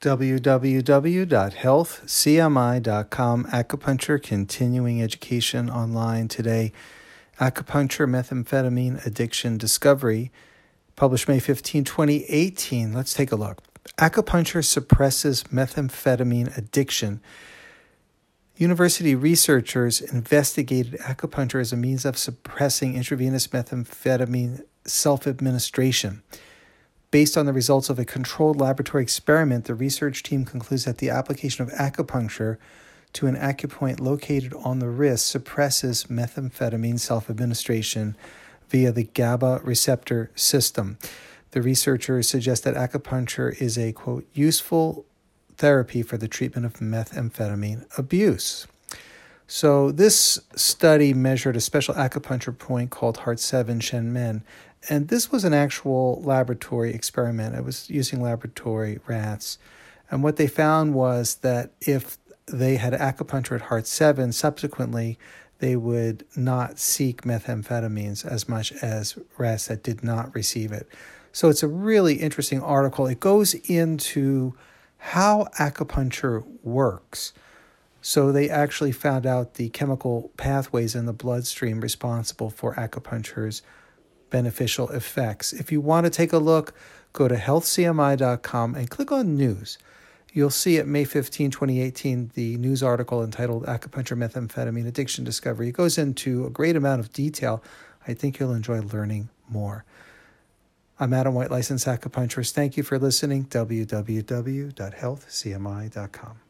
www.healthcmi.com. Acupuncture continuing education online today. Acupuncture Methamphetamine Addiction Discovery, published May 15, 2018. Let's take a look. Acupuncture suppresses methamphetamine addiction. University researchers investigated acupuncture as a means of suppressing intravenous methamphetamine self administration. Based on the results of a controlled laboratory experiment, the research team concludes that the application of acupuncture to an acupoint located on the wrist suppresses methamphetamine self administration via the GABA receptor system. The researchers suggest that acupuncture is a quote useful therapy for the treatment of methamphetamine abuse. So, this study measured a special acupuncture point called Heart 7 Shen and this was an actual laboratory experiment. It was using laboratory rats. And what they found was that if they had acupuncture at heart 7, subsequently, they would not seek methamphetamines as much as rats that did not receive it. So it's a really interesting article. It goes into how acupuncture works. So they actually found out the chemical pathways in the bloodstream responsible for acupuncture's beneficial effects. If you want to take a look, go to healthcmi.com and click on news. You'll see at May 15, 2018, the news article entitled Acupuncture Methamphetamine Addiction Discovery. It goes into a great amount of detail. I think you'll enjoy learning more. I'm Adam White, licensed acupuncturist. Thank you for listening. www.healthcmi.com.